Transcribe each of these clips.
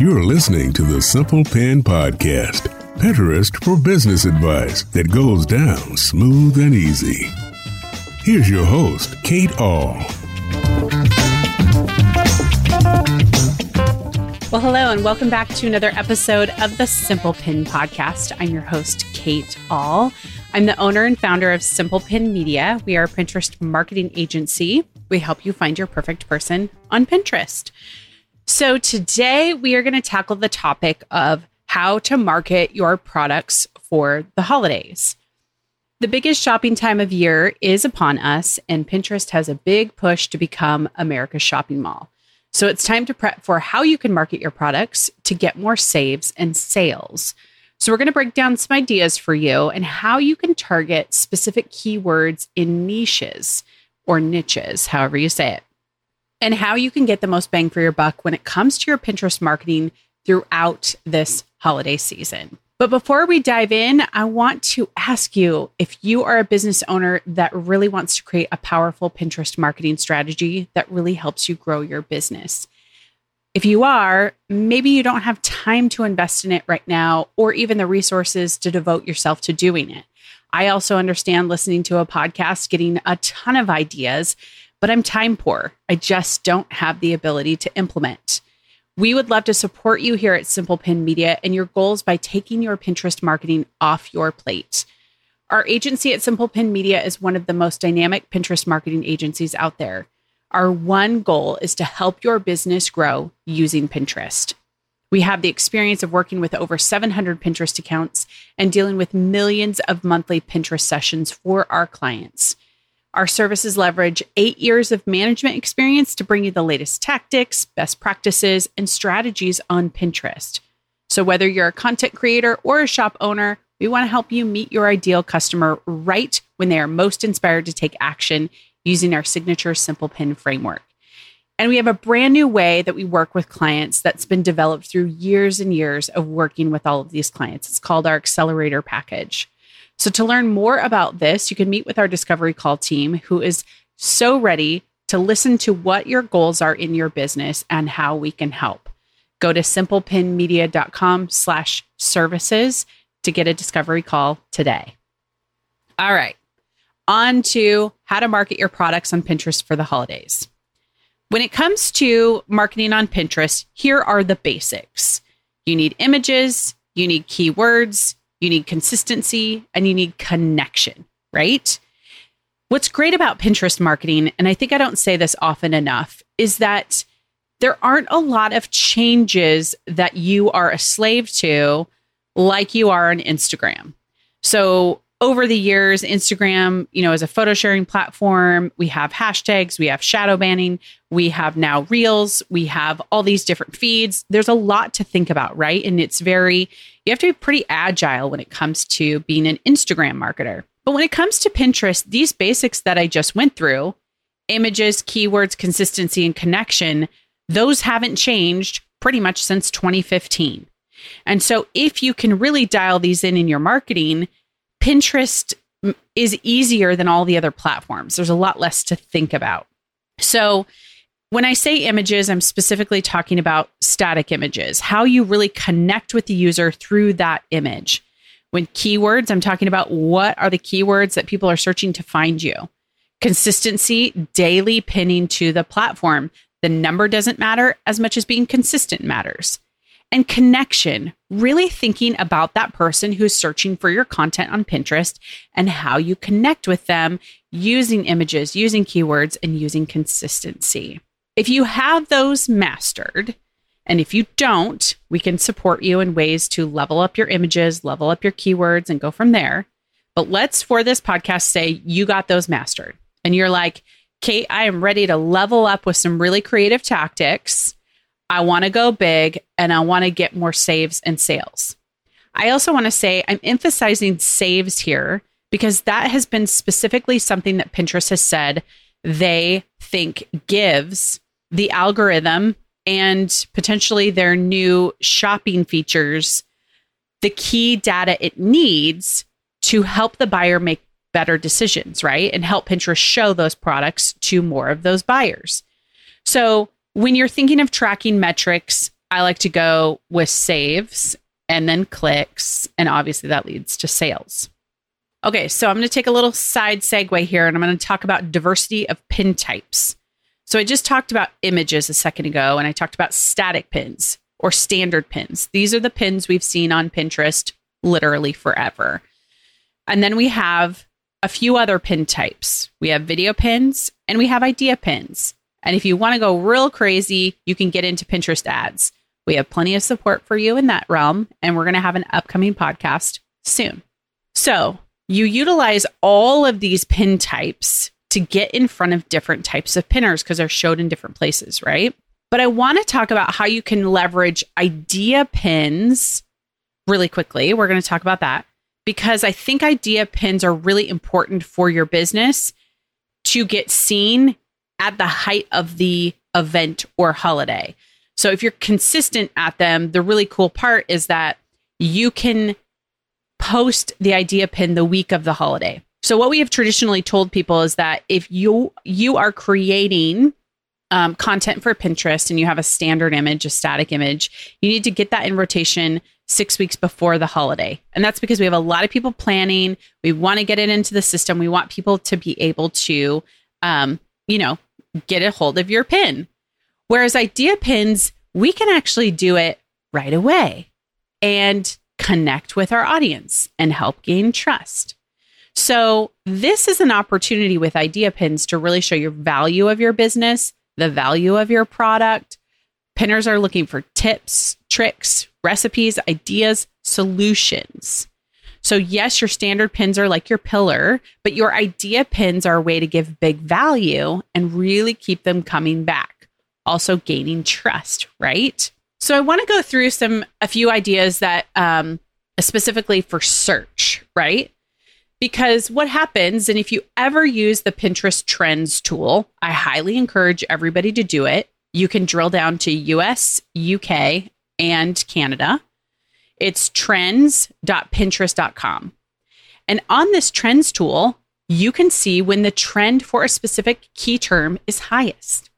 You're listening to the Simple Pin Podcast, Pinterest for business advice that goes down smooth and easy. Here's your host, Kate Ahl. Well, hello, and welcome back to another episode of the Simple Pin Podcast. I'm your host, Kate Ahl. I'm the owner and founder of Simple Pin Media. We are a Pinterest marketing agency. We help you find your perfect person on Pinterest. So, today we are going to tackle the topic of how to market your products for the holidays. The biggest shopping time of year is upon us, and Pinterest has a big push to become America's shopping mall. So, it's time to prep for how you can market your products to get more saves and sales. So, we're going to break down some ideas for you and how you can target specific keywords in niches or niches, however you say it and how you can get the most bang for your buck when it comes to your Pinterest marketing throughout this holiday season. But before we dive in, I want to ask you if you are a business owner that really wants to create a powerful Pinterest marketing strategy that really helps you grow your business. If you are, maybe you don't have time to invest in it right now or even the resources to devote yourself to doing it. I also understand listening to a podcast, getting a ton of ideas, but I'm time poor. I just don't have the ability to implement. We would love to support you here at Simple Pin Media and your goals by taking your Pinterest marketing off your plate. Our agency at Simple Pin Media is one of the most dynamic Pinterest marketing agencies out there. Our one goal is to help your business grow using Pinterest. We have the experience of working with over 700 Pinterest accounts and dealing with millions of monthly Pinterest sessions for our clients. Our services leverage eight years of management experience to bring you the latest tactics, best practices, and strategies on Pinterest. So, whether you're a content creator or a shop owner, we want to help you meet your ideal customer right when they are most inspired to take action using our signature Simple Pin framework. And we have a brand new way that we work with clients that's been developed through years and years of working with all of these clients. It's called our Accelerator Package. So, to learn more about this, you can meet with our Discovery Call team, who is so ready to listen to what your goals are in your business and how we can help. Go to simplepinmedia.com slash services to get a discovery call today. All right, on to how to market your products on Pinterest for the holidays. When it comes to marketing on Pinterest, here are the basics. You need images, you need keywords, you need consistency, and you need connection, right? What's great about Pinterest marketing, and I think I don't say this often enough, is that there aren't a lot of changes that you are a slave to like you are on Instagram. So over the years, Instagram, you know, as a photo sharing platform, we have hashtags, we have shadow banning, we have now reels, we have all these different feeds. There's a lot to think about, right? And it's very, you have to be pretty agile when it comes to being an Instagram marketer. But when it comes to Pinterest, these basics that I just went through images, keywords, consistency, and connection those haven't changed pretty much since 2015. And so if you can really dial these in in your marketing, Pinterest is easier than all the other platforms. There's a lot less to think about. So, when I say images, I'm specifically talking about static images, how you really connect with the user through that image. When keywords, I'm talking about what are the keywords that people are searching to find you. Consistency, daily pinning to the platform. The number doesn't matter as much as being consistent matters and connection, really thinking about that person who's searching for your content on Pinterest and how you connect with them using images, using keywords, and using consistency. If you have those mastered, and if you don't, we can support you in ways to level up your images, level up your keywords, and go from there. But let's, for this podcast, say you got those mastered and you're like, Kate, I am ready to level up with some really creative tactics I want to go big and I want to get more saves and sales. I also want to say I'm emphasizing saves here because that has been specifically something that Pinterest has said they think gives the algorithm and potentially their new shopping features the key data it needs to help the buyer make better decisions, right? And help Pinterest show those products to more of those buyers. So when you're thinking of tracking metrics, I like to go with saves and then clicks. And obviously that leads to sales. Okay, so I'm going to take a little side segue here and I'm going to talk about diversity of pin types. So I just talked about images a second ago and I talked about static pins or standard pins. These are the pins we've seen on Pinterest literally forever. And then we have a few other pin types. We have video pins and we have idea pins. And if you want to go real crazy, you can get into Pinterest ads. We have plenty of support for you in that realm, and we're going to have an upcoming podcast soon. So, you utilize all of these pin types to get in front of different types of pinners because they're showed in different places, right? But I want to talk about how you can leverage idea pins really quickly. We're going to talk about that because I think idea pins are really important for your business to get seen at the height of the event or holiday. So if you're consistent at them, the really cool part is that you can post the idea pin the week of the holiday. So what we have traditionally told people is that if you you are creating um, content for Pinterest and you have a standard image, a static image, you need to get that in rotation six weeks before the holiday. And that's because we have a lot of people planning. We want to get it into the system. We want people to be able to, um, you know, get a hold of your pin. Whereas idea pins, we can actually do it right away and connect with our audience and help gain trust. So, this is an opportunity with idea pins to really show your value of your business, the value of your product. Pinners are looking for tips, tricks, recipes, ideas, solutions. So, yes, your standard pins are like your pillar, but your idea pins are a way to give big value and really keep them coming back. Also, gaining trust, right? So, I want to go through some, a few ideas that um, specifically for search, right? Because what happens, and if you ever use the Pinterest Trends tool, I highly encourage everybody to do it. You can drill down to US, UK, and Canada. It's trends.pinterest.com. And on this trends tool, you can see when the trend for a specific key term is highest.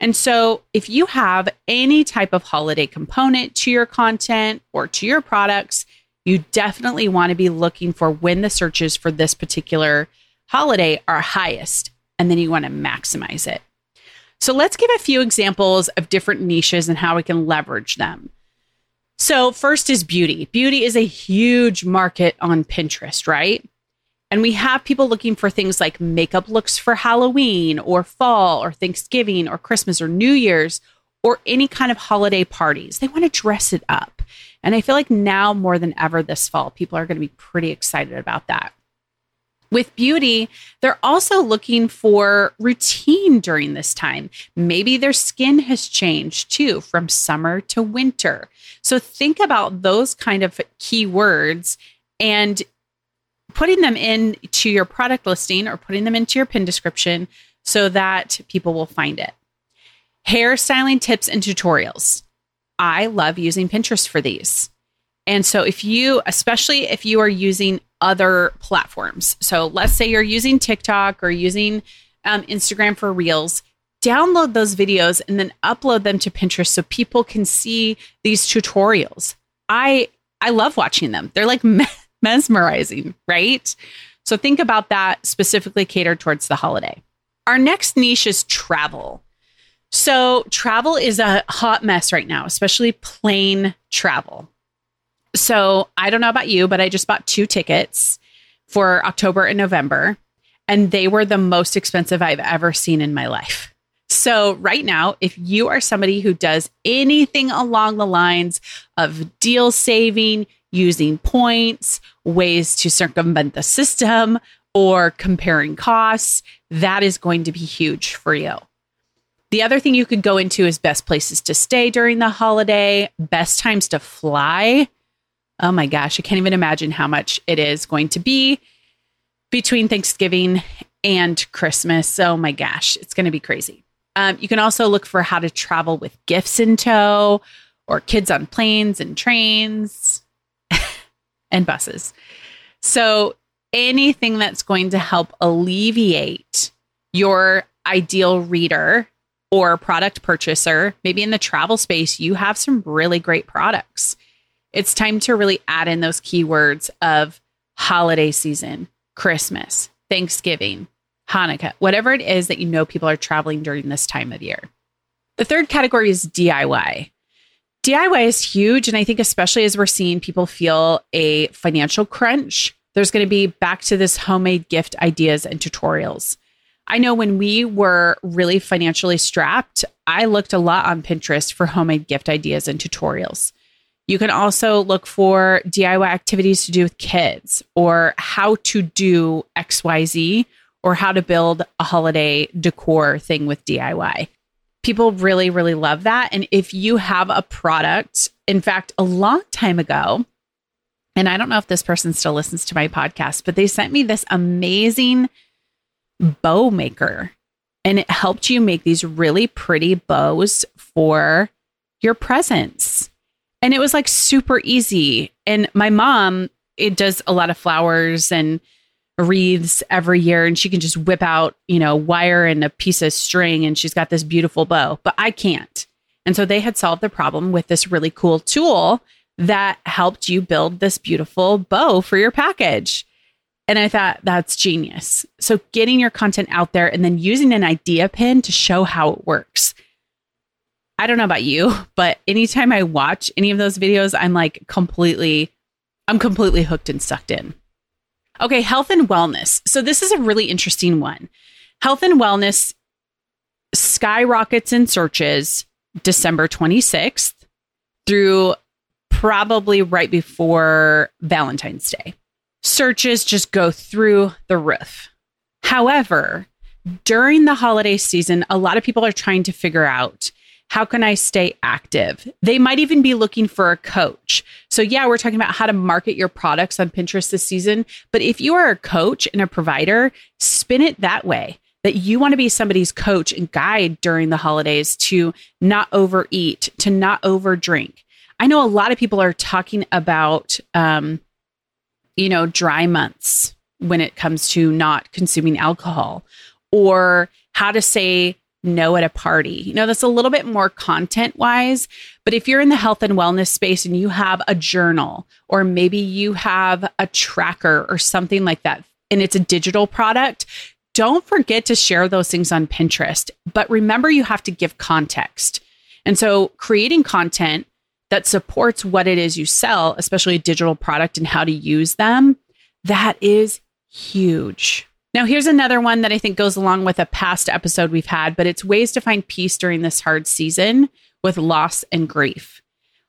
And so, if you have any type of holiday component to your content or to your products, you definitely want to be looking for when the searches for this particular holiday are highest, and then you want to maximize it. So, let's give a few examples of different niches and how we can leverage them. So, first is beauty. Beauty is a huge market on Pinterest, right? And we have people looking for things like makeup looks for Halloween or fall or Thanksgiving or Christmas or New Year's or any kind of holiday parties. They want to dress it up. And I feel like now more than ever this fall, people are going to be pretty excited about that. With beauty, they're also looking for routine during this time. Maybe their skin has changed too from summer to winter. So think about those kind of keywords and putting them into your product listing or putting them into your pin description so that people will find it. Hairstyling tips and tutorials. I love using Pinterest for these. And so, if you, especially if you are using other platforms, so let's say you're using TikTok or using um, Instagram for Reels, download those videos and then upload them to Pinterest so people can see these tutorials. I I love watching them. They're like mesmerizing, right? So think about that specifically catered towards the holiday. Our next niche is travel. So travel is a hot mess right now, especially plane travel. So I don't know about you, but I just bought two tickets for October and November, and they were the most expensive I've ever seen in my life. So, right now, if you are somebody who does anything along the lines of deal saving, using points, ways to circumvent the system, or comparing costs, that is going to be huge for you. The other thing you could go into is best places to stay during the holiday, best times to fly. Oh my gosh, I can't even imagine how much it is going to be between Thanksgiving and Christmas. Oh my gosh, it's going to be crazy. Um, you can also look for how to travel with gifts in tow or kids on planes and trains and buses. So, anything that's going to help alleviate your ideal reader or product purchaser, maybe in the travel space, you have some really great products. It's time to really add in those keywords of holiday season, Christmas, Thanksgiving, Hanukkah, whatever it is that you know people are traveling during this time of year. The third category is DIY. DIY is huge. And I think, especially as we're seeing people feel a financial crunch, there's going to be back to this homemade gift ideas and tutorials. I know when we were really financially strapped, I looked a lot on Pinterest for homemade gift ideas and tutorials. You can also look for DIY activities to do with kids or how to do XYZ or how to build a holiday decor thing with DIY. People really, really love that. And if you have a product, in fact, a long time ago, and I don't know if this person still listens to my podcast, but they sent me this amazing bow maker and it helped you make these really pretty bows for your presents. And it was like super easy. And my mom, it does a lot of flowers and wreaths every year and she can just whip out, you know, wire and a piece of string and she's got this beautiful bow, but I can't. And so they had solved the problem with this really cool tool that helped you build this beautiful bow for your package. And I thought that's genius. So getting your content out there and then using an idea pin to show how it works. I don't know about you, but anytime I watch any of those videos, I'm like completely, I'm completely hooked and sucked in. Okay, health and wellness. So this is a really interesting one. Health and wellness skyrockets in searches December 26th through probably right before Valentine's Day searches just go through the roof. However, during the holiday season, a lot of people are trying to figure out how can I stay active? They might even be looking for a coach. So, yeah, we're talking about how to market your products on Pinterest this season. But if you are a coach and a provider, spin it that way that you want to be somebody's coach and guide during the holidays to not overeat, to not overdrink. I know a lot of people are talking about um, you know, dry months when it comes to not consuming alcohol or how to say no at a party. You know, that's a little bit more content wise. But if you're in the health and wellness space and you have a journal or maybe you have a tracker or something like that, and it's a digital product, don't forget to share those things on Pinterest. But remember, you have to give context. And so creating content that supports what it is you sell, especially a digital product and how to use them, that is huge. Now, here's another one that I think goes along with a past episode we've had, but it's ways to find peace during this hard season with loss and grief.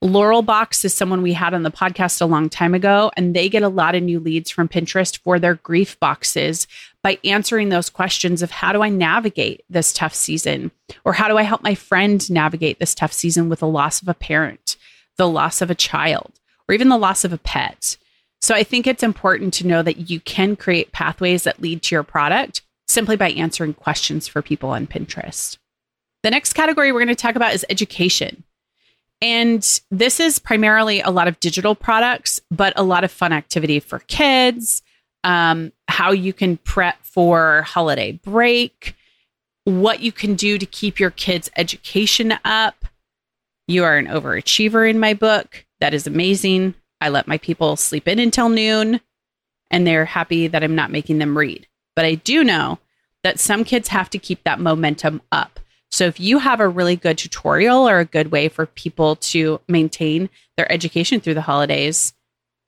Laurel Box is someone we had on the podcast a long time ago, and they get a lot of new leads from Pinterest for their grief boxes by answering those questions of how do I navigate this tough season? Or how do I help my friend navigate this tough season with the loss of a parent? the loss of a child, or even the loss of a pet. So I think it's important to know that you can create pathways that lead to your product simply by answering questions for people on Pinterest. The next category we're going to talk about is education. And this is primarily a lot of digital products, but a lot of fun activity for kids, um, how you can prep for holiday break, what you can do to keep your kids' education up, you are an overachiever in my book. That is amazing. I let my people sleep in until noon and they're happy that I'm not making them read. But I do know that some kids have to keep that momentum up. So if you have a really good tutorial or a good way for people to maintain their education through the holidays,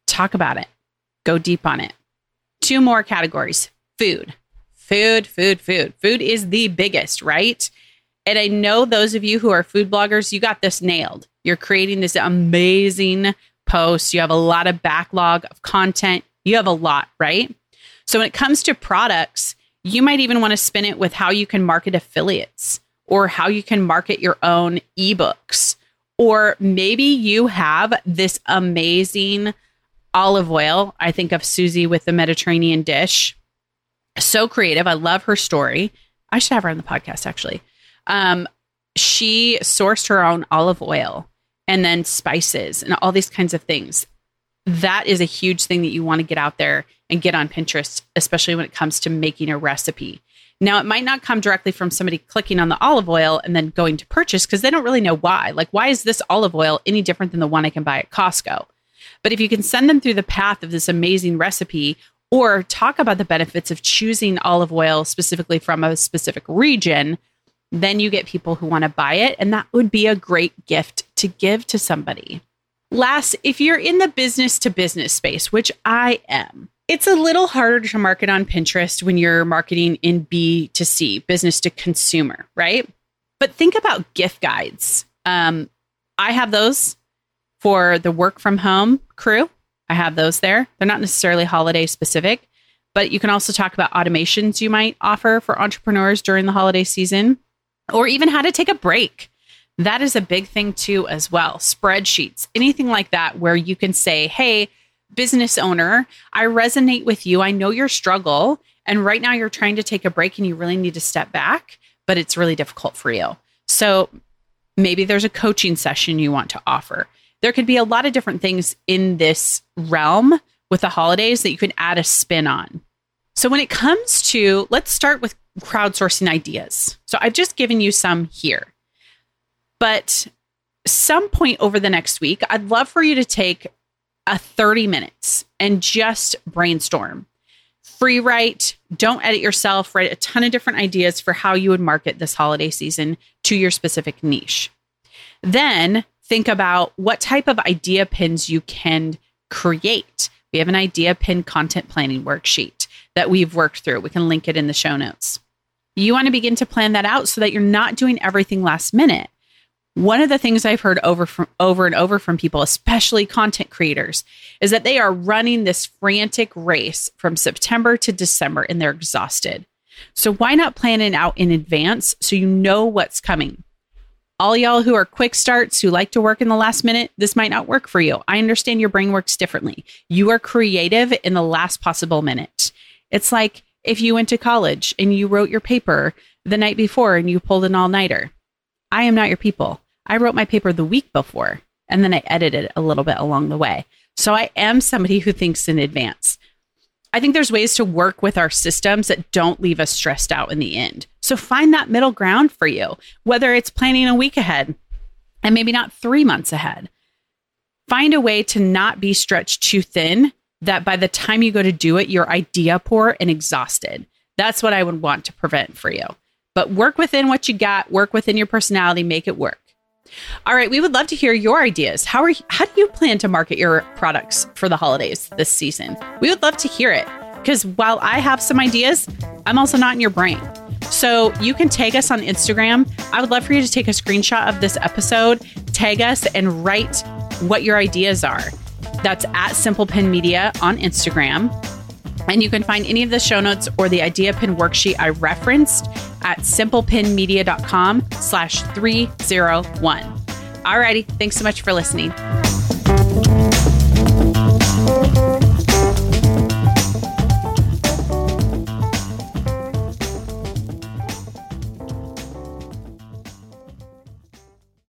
talk about it. Go deep on it. Two more categories food. Food, food, food. Food is the biggest, right? And I know those of you who are food bloggers, you got this nailed. You're creating this amazing post. You have a lot of backlog of content. You have a lot, right? So when it comes to products, you might even want to spin it with how you can market affiliates or how you can market your own ebooks. Or maybe you have this amazing olive oil. I think of Suzy with the Mediterranean dish. So creative. I love her story. I should have her on the podcast actually. Um, she sourced her own olive oil and then spices and all these kinds of things. that is a huge thing that you want to get out there and get on Pinterest, especially when it comes to making a recipe. Now, it might not come directly from somebody clicking on the olive oil and then going to purchase because they don't really know why. Like, why is this olive oil any different than the one I can buy at Costco? But if you can send them through the path of this amazing recipe or talk about the benefits of choosing olive oil specifically from a specific region, then you get people who want to buy it. And that would be a great gift to give to somebody. Last, if you're in the business to business space, which I am, it's a little harder to market on Pinterest when you're marketing in B to C, business to consumer, right? But think about gift guides. Um, I have those for the work from home crew. I have those there. They're not necessarily holiday specific, but you can also talk about automations you might offer for entrepreneurs during the holiday season or even how to take a break. That is a big thing too, as well. Spreadsheets, anything like that, where you can say, hey, business owner, I resonate with you. I know your struggle. And right now you're trying to take a break and you really need to step back, but it's really difficult for you. So maybe there's a coaching session you want to offer. There could be a lot of different things in this realm with the holidays that you can add a spin on. So when it comes to, let's start with crowdsourcing ideas. So I've just given you some here. But some point over the next week, I'd love for you to take a 30 minutes and just brainstorm. Free write, don't edit yourself, write a ton of different ideas for how you would market this holiday season to your specific niche. Then think about what type of idea pins you can create. We have an idea pin content planning worksheet that we've worked through. We can link it in the show notes. You want to begin to plan that out so that you're not doing everything last minute. One of the things I've heard over from over and over from people, especially content creators, is that they are running this frantic race from September to December and they're exhausted. So why not plan it out in advance so you know what's coming? All y'all who are quick starts, who like to work in the last minute, this might not work for you. I understand your brain works differently. You are creative in the last possible minute. It's like if you went to college and you wrote your paper the night before and you pulled an all nighter. I am not your people. I wrote my paper the week before and then I edited a little bit along the way. So I am somebody who thinks in advance. I think there's ways to work with our systems that don't leave us stressed out in the end. So find that middle ground for you, whether it's planning a week ahead and maybe not three months ahead. Find a way to not be stretched too thin that by the time you go to do it, you're idea poor and exhausted. That's what I would want to prevent for you. But work within what you got, work within your personality, make it work. All right, we would love to hear your ideas. How are how do you plan to market your products for the holidays this season? We would love to hear it because while I have some ideas, I'm also not in your brain. So you can tag us on Instagram. I would love for you to take a screenshot of this episode, tag us, and write what your ideas are. That's at Simple Pin Media on Instagram. And you can find any of the show notes or the idea pin worksheet I referenced at simplepinmedia.com slash 301. Alrighty, thanks so much for listening.